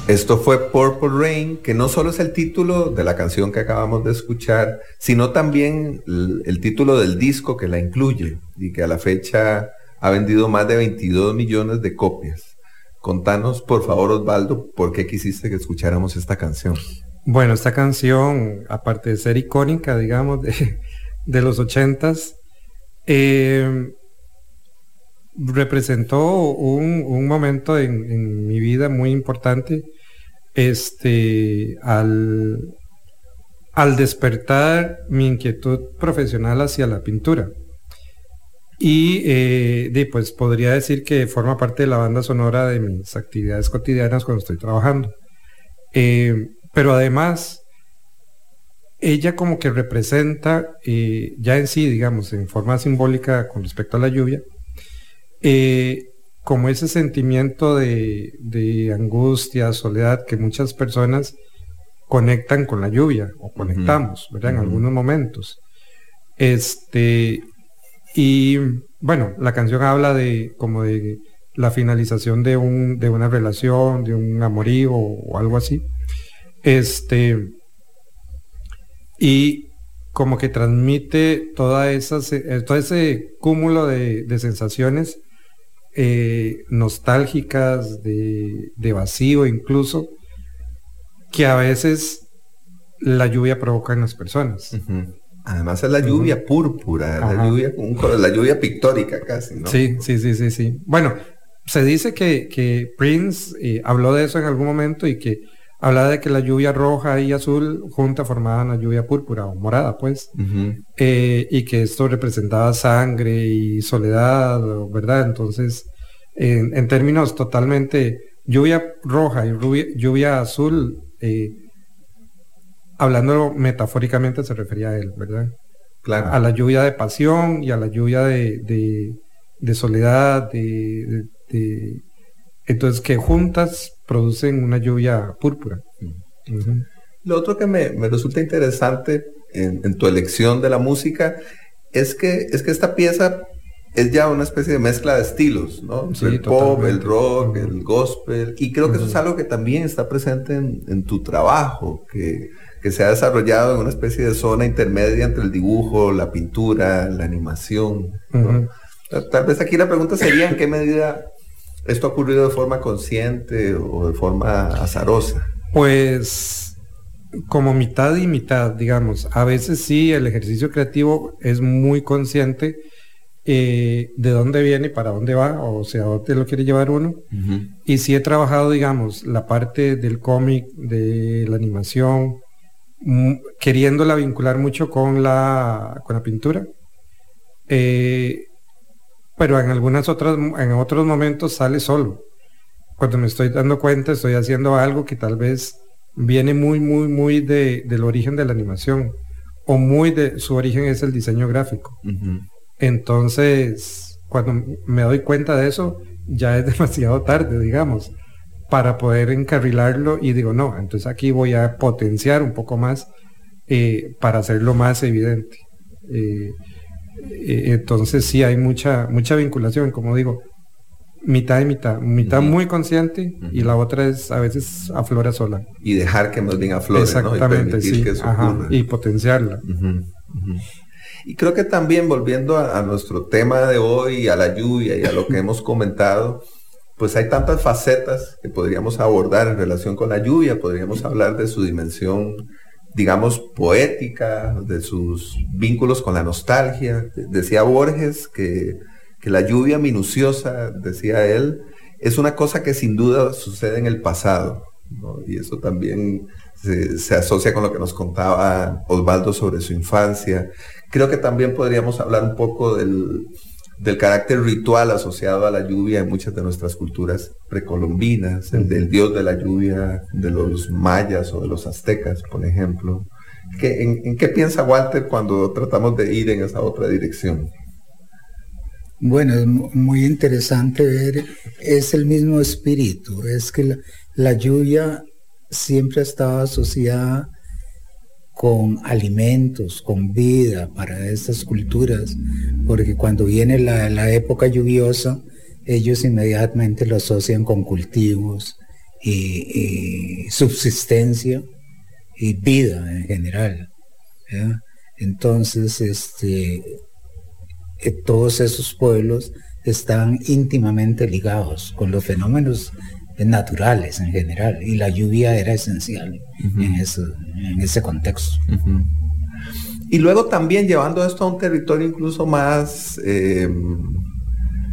Esto fue Purple Rain, que no solo es el título de la canción que acabamos de escuchar, sino también el, título del disco que la incluye y que a la fecha ha vendido más de 22 millones de copias. Contanos, por favor, Osvaldo, por qué quisiste que escucháramos esta canción. Bueno, esta canción, aparte de ser icónica, digamos, de, los ochentas, eh, representó un, momento en, mi vida muy importante este, al, al despertar mi inquietud profesional hacia la pintura. Y eh, pues podría decir que forma parte de la banda sonora de mis actividades cotidianas cuando estoy trabajando. Eh, pero además, ella como que representa, eh, ya en sí, digamos, en forma simbólica con respecto a la lluvia, como ese sentimiento de, angustia, soledad que muchas personas conectan con la lluvia o conectamos, ¿verdad? En algunos momentos. Este, y bueno, la canción habla de como de la finalización de, un, de una relación, de un amorío o, algo así. Este, y como que transmite toda esas, eh, todo ese cúmulo de, de sensaciones eh, nostálgicas, de, vacío incluso, que a veces la lluvia provoca en las personas. Además es la lluvia púrpura, la lluvia, la lluvia pictórica casi, ¿no? Sí, sí, sí, sí, sí. Bueno, se dice que, Prince eh, habló de eso en algún momento y que hablaba de que la lluvia roja y azul junta formaban la lluvia púrpura o morada, pues, eh, y que esto representaba sangre y soledad, ¿verdad? Entonces, en, términos totalmente, lluvia roja y lluvia, azul, eh, hablando metafóricamente se refería a él, ¿verdad? Claro. A la lluvia de pasión y a la lluvia de, soledad, de, entonces que juntas producen una lluvia púrpura. Lo otro que me, resulta interesante en, tu elección de la música es que, es que esta pieza es ya una especie de mezcla de estilos, ¿no? el pop, el rock, el gospel. Y creo que eso es algo que también está presente en, tu trabajo, que, se ha desarrollado en una especie de zona intermedia entre el dibujo, la pintura, la animación. Tal vez aquí la pregunta sería en qué medida ¿Esto ha ocurrido de forma consciente o de forma azarosa? Pues como mitad y mitad, digamos. A veces sí, el ejercicio creativo es muy consciente eh, de dónde viene y para dónde va, o sea, dónde lo quiere llevar uno. Y sí he trabajado, digamos, la parte del cómic, de la animación, mm, queriéndola vincular mucho con la, con la pintura. Eh, pero en algunas otras, en otros momentos sale solo. Cuando me estoy dando cuenta, estoy haciendo algo que tal vez viene muy, muy, muy de, del origen de la animación, o muy de su origen es el diseño gráfico. Entonces, cuando me doy cuenta de eso, ya es demasiado tarde, digamos, para poder encarrilarlo y digo, no, entonces aquí voy a potenciar un poco más eh, para hacerlo más evidente. Eh, eh, entonces sí hay mucha, mucha vinculación, como digo, mitad y mitad, mitad muy consciente y la otra es a veces aflora sola. Y dejar que más bien aflore, Exactamente, sí. y potenciarla. Y creo que también volviendo a, nuestro tema de hoy, a la lluvia y a lo que hemos comentado, pues hay tantas facetas que podríamos abordar en relación con la lluvia, podríamos hablar de su dimensión digamos, poética, de sus vínculos con la nostalgia. Decía Borges que, la lluvia minuciosa, decía él, es una cosa que sin duda sucede en el pasado. Y eso también se, se, asocia con lo que nos contaba Osvaldo sobre su infancia. Creo que también podríamos hablar un poco del, del carácter ritual asociado a la lluvia en muchas de nuestras culturas precolombinas, el del dios de la lluvia de los mayas o de los aztecas, por ejemplo. en, qué piensa Walter cuando tratamos de ir en esa otra dirección? Bueno, es muy interesante ver, es el mismo espíritu, es que la, lluvia siempre ha asociada con alimentos, con vida para estas culturas, porque cuando viene la, época lluviosa, ellos inmediatamente lo asocian con cultivos y, subsistencia y vida en general. Entonces, este, eh, todos esos pueblos están íntimamente ligados con los fenómenos naturales en general y la lluvia era esencial en, en ese contexto. Y luego también llevando esto a un territorio incluso más, eh,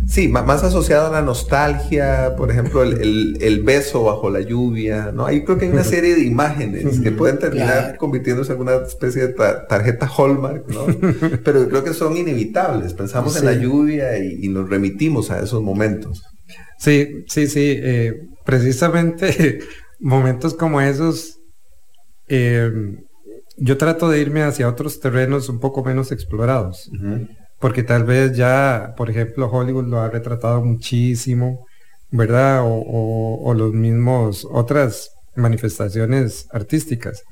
sí, más, asociado a la nostalgia, por ejemplo, el, beso bajo la lluvia, ¿no? Ahí creo que hay una serie de imágenes que pueden terminar convirtiéndose en una especie de tarjeta Hallmark, ¿no? Pero creo que son inevitables. Pensamos en la lluvia y, nos remitimos a esos momentos. Sí, sí, sí. Eh, precisamente momentos como esos, eh, yo trato de irme hacia otros terrenos un poco menos explorados. Porque tal vez ya, por ejemplo, Hollywood lo ha retratado muchísimo, ¿verdad? O, los mismos, otras manifestaciones artísticas,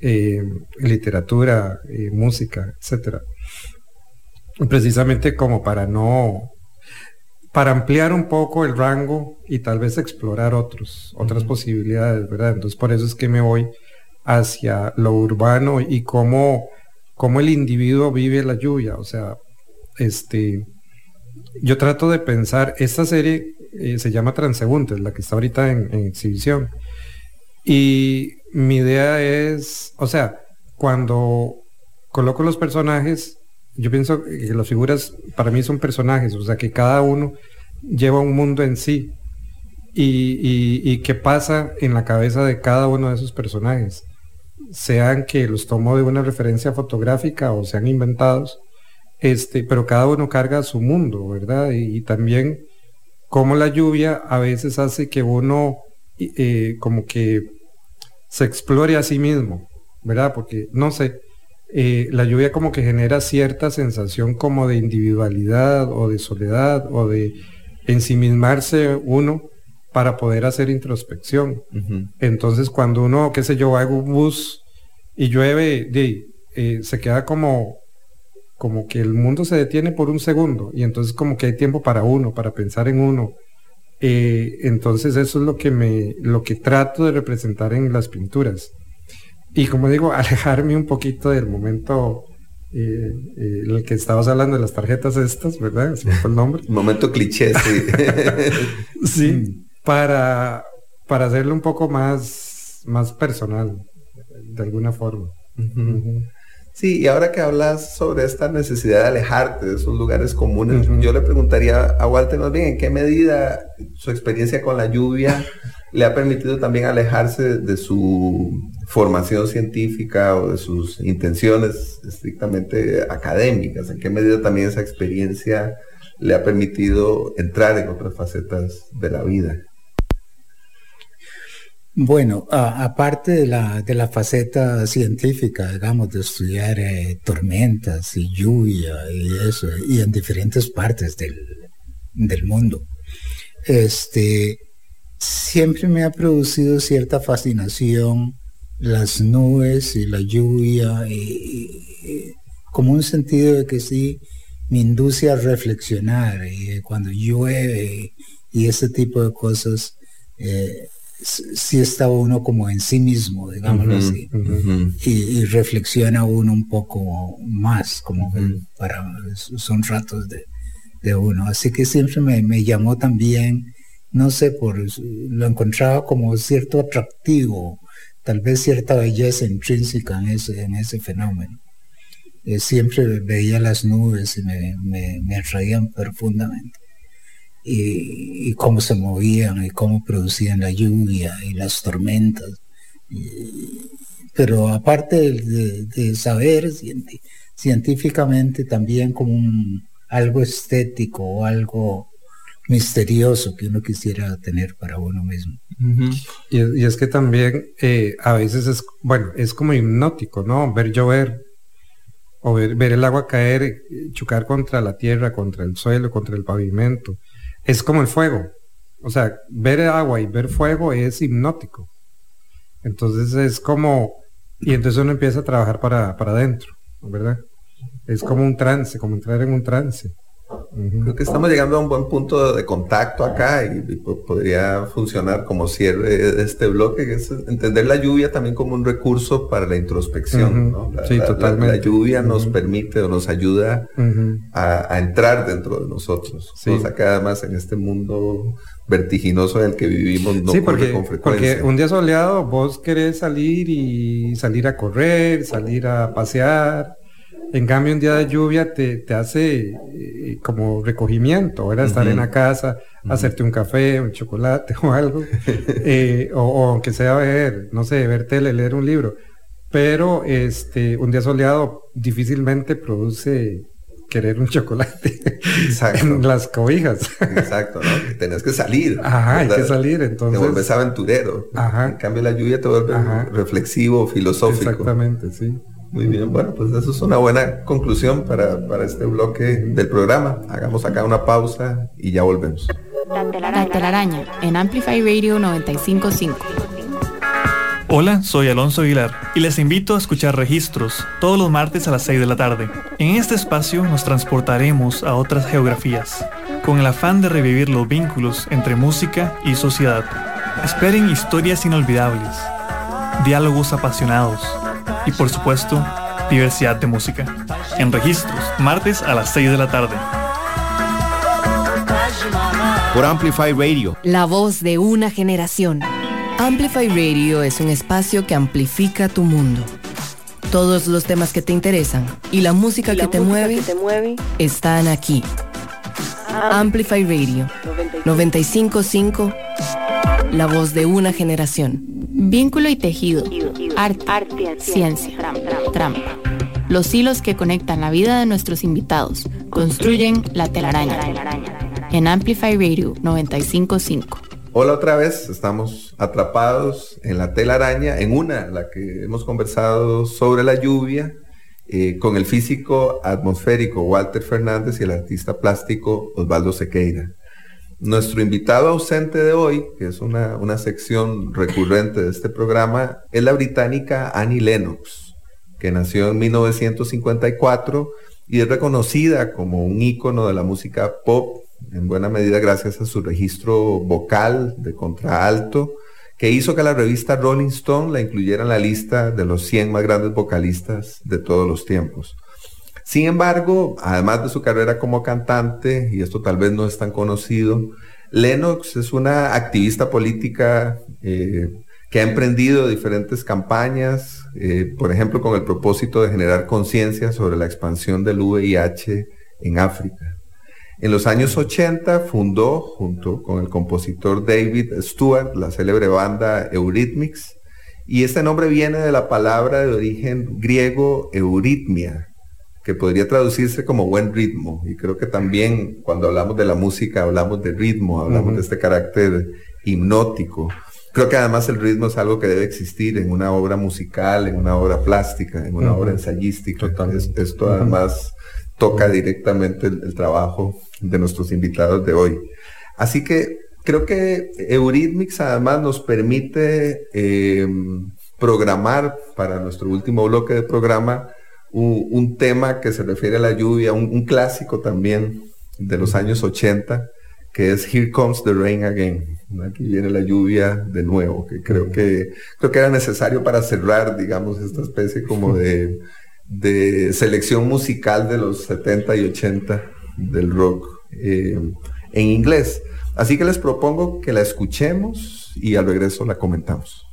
eh, literatura, música, etcétera. Precisamente como para no para ampliar un poco el rango y tal vez explorar otros, otras posibilidades, ¿verdad? Entonces por eso es que me voy hacia lo urbano y cómo, cómo el individuo vive la lluvia. O sea, este, yo trato de pensar, esta serie eh, se llama Transeúntes, la que está ahorita en, en exhibición. Y mi idea es, o sea, cuando coloco los personajes, yo pienso que las figuras para mí son personajes, o sea que cada uno lleva un mundo en sí y, qué pasa en la cabeza de cada uno de esos personajes, sean que los tomo de una referencia fotográfica o sean inventados, este, pero cada uno carga su mundo, ¿verdad? Y, también como la lluvia a veces hace que uno eh, como que se explore a sí mismo, ¿verdad? Porque no sé, eh, la lluvia como que genera cierta sensación como de individualidad o de soledad o de ensimismarse uno para poder hacer introspección. Entonces cuando uno, qué sé yo, va en un bus y llueve, eh, se queda como, como que el mundo se detiene por un segundo y entonces como que hay tiempo para uno, para pensar en uno. Eh, entonces eso es lo que me, lo que trato de representar en las pinturas y como digo, alejarme un poquito del momento el que estabas hablando de las tarjetas estas, ¿verdad? ¿Se fue el nombre? Momento cliché, sí. sí, para, para hacerlo un poco más, más personal, de alguna forma. Sí, y ahora que hablas sobre esta necesidad de alejarte de esos lugares comunes, yo le preguntaría a Walter más bien en qué medida su experiencia con la lluvia le ha permitido también alejarse de su formación científica o de sus intenciones estrictamente académicas, en qué medida también esa experiencia le ha permitido entrar en otras facetas de la vida. Bueno, aparte de la, de la faceta científica, digamos, de estudiar eh, tormentas y lluvia y eso, y en diferentes partes del, del mundo, este, siempre me ha producido cierta fascinación las nubes y la lluvia, y, como un sentido de que sí me induce a reflexionar, y cuando llueve y ese tipo de cosas, eh, si está uno como en sí mismo, digámoslo así, y, reflexiona uno un poco más, como para, son ratos de, uno. Así que siempre me, llamó también, no sé, por lo encontraba como cierto atractivo, tal vez cierta belleza intrínseca en ese, en ese fenómeno. Eh, siempre veía las nubes y me, me, me profundamente y, cómo se movían y cómo producían la lluvia y las tormentas. pero aparte de, saber científicamente también como algo estético o algo misterioso que uno quisiera tener para uno mismo. y, es que también eh, a veces es, bueno, es como hipnótico, ¿no? Ver llover o ver, ver, el agua caer, chocar contra la tierra, contra el suelo, contra el pavimento es como el fuego. O sea, ver agua y ver fuego es hipnótico. Entonces es como, y entonces uno empieza a trabajar para, para adentro, ¿verdad? Es como un trance, como entrar en un trance. Creo que estamos llegando a un buen punto de contacto acá y, podría funcionar como cierre de este bloque, que es entender la lluvia también como un recurso para la introspección. la, sí, totalmente. La, lluvia nos permite o nos ayuda a, entrar dentro de nosotros. Sí. acá además en este mundo vertiginoso en el que vivimos no sí, porque, con frecuencia. Porque un día soleado vos querés salir y salir a correr, salir a pasear en cambio, un día de lluvia te, hace eh, como recogimiento, era estar en la casa, hacerte un café, un chocolate o algo, eh, o, aunque sea ver, no sé, ver tele, leer un libro. Pero este, un día soleado difícilmente produce querer un chocolate en las cobijas. Exacto, ¿no? Tenés que salir. Ajá, hay que salir, entonces. Te vuelves aventurero. Ajá. En cambio, la lluvia te vuelve reflexivo, filosófico. Exactamente, sí. Muy bien, bueno, pues eso es una buena conclusión para, este bloque del programa. Hagamos acá una pausa y ya volvemos. La telaraña, en Amplify Radio 955. Hola, soy Alonso Aguilar y les invito a escuchar Registros todos los martes a las 6 de la tarde. En este espacio nos transportaremos a otras geografías, con el afán de revivir los vínculos entre música y sociedad. Esperen historias inolvidables, diálogos apasionados y por supuesto, diversidad de música. En registros, martes a las 6 de la tarde. Por Amplify Radio. La voz de una generación. Amplify Radio es un espacio que amplifica tu mundo. Todos los temas que te interesan y la música, que, te mueve, están aquí. Amplify Radio 955, la voz de una generación. Vínculo y tejido arte, ciencia, trampa. Los hilos que conectan la vida de nuestros invitados construyen la telaraña. En Amplify Radio 955. Hola otra vez, estamos atrapados en la telaraña, en una, la que hemos conversado sobre la lluvia, eh, con el físico atmosférico Walter Fernández y el artista plástico Osvaldo Sequeira. Nuestro invitado ausente de hoy, que es una, sección recurrente de este programa, es la británica Annie Lennox, que nació en 1954 y es reconocida como un ícono de la música pop, en buena medida gracias a su registro vocal de contraalto, que hizo que la revista Rolling Stone la incluyera en la lista de los 100 más grandes vocalistas de todos los tiempos. Sin embargo, además de su carrera como cantante, y esto tal vez no es tan conocido, Lennox es una activista política eh, que ha emprendido diferentes campañas, eh, por ejemplo, con el propósito de generar conciencia sobre la expansión del VIH en África. En los años 80 fundó, junto con el compositor David Stewart, la célebre banda Eurythmics, y este nombre viene de la palabra de origen griego euritmia, que podría traducirse como buen ritmo. Y creo que también cuando hablamos de la música hablamos de ritmo, hablamos de este carácter hipnótico. Creo que además el ritmo es algo que debe existir en una obra musical, en una obra plástica, en una obra ensayística. esto además toca directamente el, trabajo de nuestros invitados de hoy. Así que creo que Eurythmics además nos permite eh, programar para nuestro último bloque de programa un, tema que se refiere a la lluvia, un, clásico también de los años 80, que es Here Comes the Rain Again. Aquí viene la lluvia de nuevo, que creo que creo que era necesario para cerrar, digamos, esta especie como de de selección musical de los 70 y 80 del rock eh, en inglés. Así que les propongo que la escuchemos y al regreso la comentamos.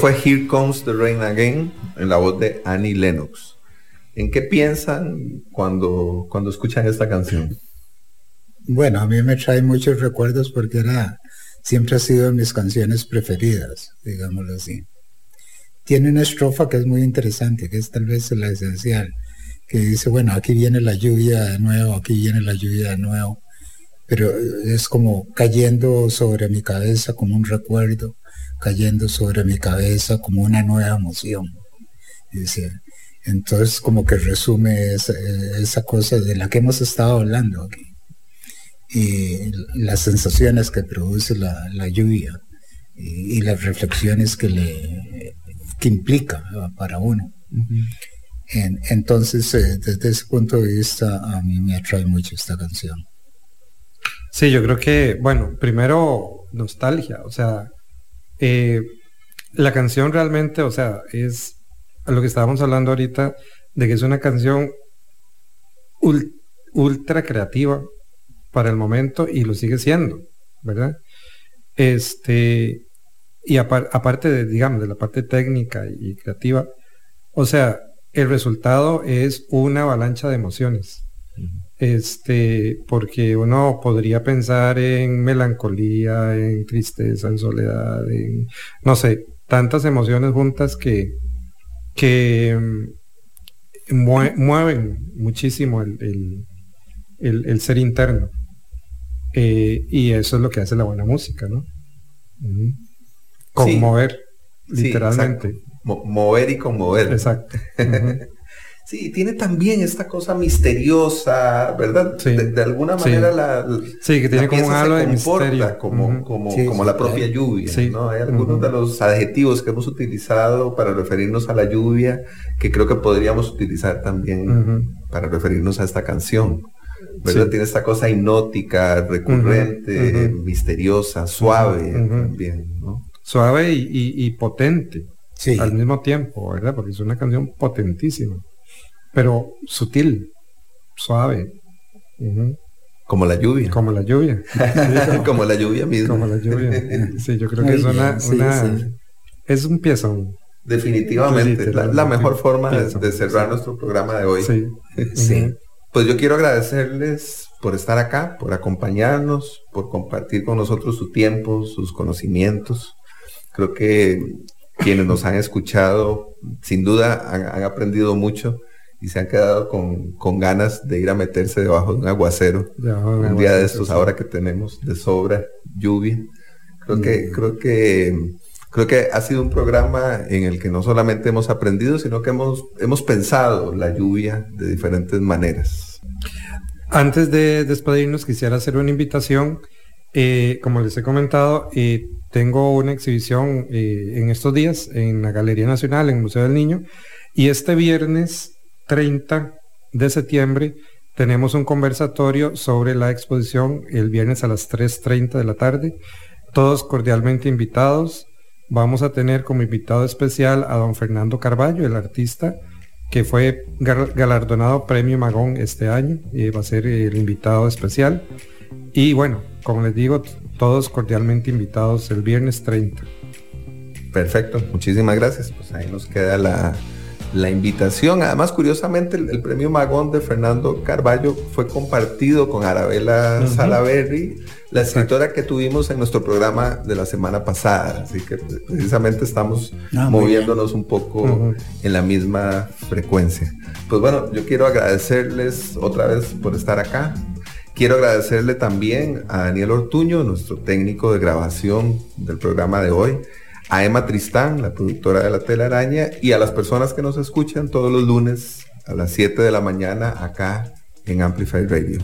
Fue Here Comes the Rain Again en la voz de Annie Lennox. ¿En qué piensan cuando, cuando escuchan esta canción? Bueno, a mí me trae muchos recuerdos porque era, siempre ha sido de mis canciones preferidas, digámoslo así. Tiene una estrofa que es muy interesante, que es tal vez la esencial, que dice, bueno, aquí viene la lluvia de nuevo, aquí viene la lluvia de nuevo, pero es como cayendo sobre mi cabeza como un recuerdo, cayendo sobre mi cabeza como una nueva emoción. Dice, entonces como que resume esa, cosa de la que hemos estado hablando aquí y las sensaciones que produce la, lluvia y, las reflexiones que le que implica para uno. entonces, eh, desde ese punto de vista, a mí me atrae mucho esta canción. Sí, yo creo que, bueno, primero nostalgia, o sea, eh, la canción realmente, o sea, es lo que estábamos hablando ahorita, de que es una canción ultra creativa para el momento y lo sigue siendo, ¿verdad? Este, y aparte de, digamos, de la parte técnica y creativa, o sea, el resultado es una avalancha de emociones. Este, porque uno podría pensar en melancolía, en tristeza, en soledad, en, no sé, tantas emociones juntas que, que mm, mueven muchísimo el, ser interno. Eh, y eso es lo que hace la buena música, ¿no? Conmover, literalmente. mover y conmover. Exacto. Sí, tiene también esta cosa misteriosa, ¿verdad? De, alguna manera la, sí, que tiene como un halo de misterio. como, como, como la propia lluvia, ¿no? Hay algunos de los adjetivos que hemos utilizado para referirnos a la lluvia que creo que podríamos utilizar también para referirnos a esta canción. ¿verdad? Tiene esta cosa hipnótica, recurrente, misteriosa, suave también, ¿no? Suave y, potente al mismo tiempo, ¿verdad? Porque es una canción potentísima pero sutil, suave. Como la lluvia. Como la lluvia. como la lluvia misma. Como la lluvia. Sí, yo creo que es una, es un piezón. Definitivamente, la, mejor forma de, cerrar nuestro programa de hoy. Sí. Pues yo quiero agradecerles por estar acá, por acompañarnos, por compartir con nosotros su tiempo, sus conocimientos. Creo que quienes nos han escuchado, sin duda, han aprendido mucho y se han quedado con, ganas de ir a meterse debajo de un aguacero un, día de estos ahora que tenemos de sobra lluvia. Creo que mm. creo que creo que ha sido un programa en el que no solamente hemos aprendido sino que hemos hemos pensado la lluvia de diferentes maneras. Antes de despedirnos quisiera hacer una invitación. Eh, como les he comentado eh, tengo una exhibición eh, en estos días en la Galería Nacional en el Museo del Niño y este viernes 30 de septiembre tenemos un conversatorio sobre la exposición el viernes a las 3.30 de la tarde. Todos cordialmente invitados. Vamos a tener como invitado especial a don Fernando Carballo, el artista que fue galardonado Premio Magón este año. y va a ser el invitado especial. Y bueno, como les digo, todos cordialmente invitados el viernes 30. Perfecto, muchísimas gracias. Pues ahí nos queda la, la invitación. Además, curiosamente, el, premio Magón de Fernando Carballo fue compartido con Arabella Salaberry, la escritora que tuvimos en nuestro programa de la semana pasada. Así que precisamente estamos ah, moviéndonos un poco en la misma frecuencia. Pues bueno, yo quiero agradecerles otra vez por estar acá. Quiero agradecerle también a Daniel Ortuño, nuestro técnico de grabación del programa de hoy a Emma Tristán, la productora de La Telaraña, y a las personas que nos escuchan todos los lunes a las 7 de la mañana acá en Amplify Radio.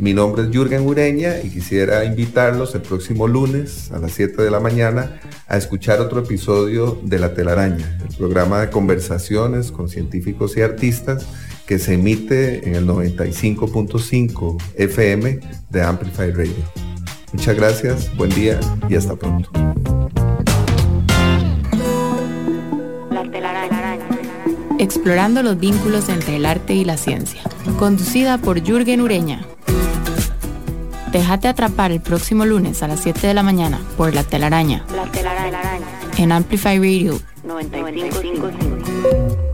Mi nombre es Jürgen Ureña y quisiera invitarlos el próximo lunes a las 7 de la mañana a escuchar otro episodio de La Telaraña, el programa de conversaciones con científicos y artistas que se emite en el 95.5 FM de Amplify Radio. Muchas gracias, buen día y hasta pronto. Explorando los vínculos entre el arte y la ciencia. Conducida por Jürgen Ureña. Déjate atrapar el próximo lunes a las 7 de la mañana por La Telaraña. La Telaraña. en Amplify Radio 95.5.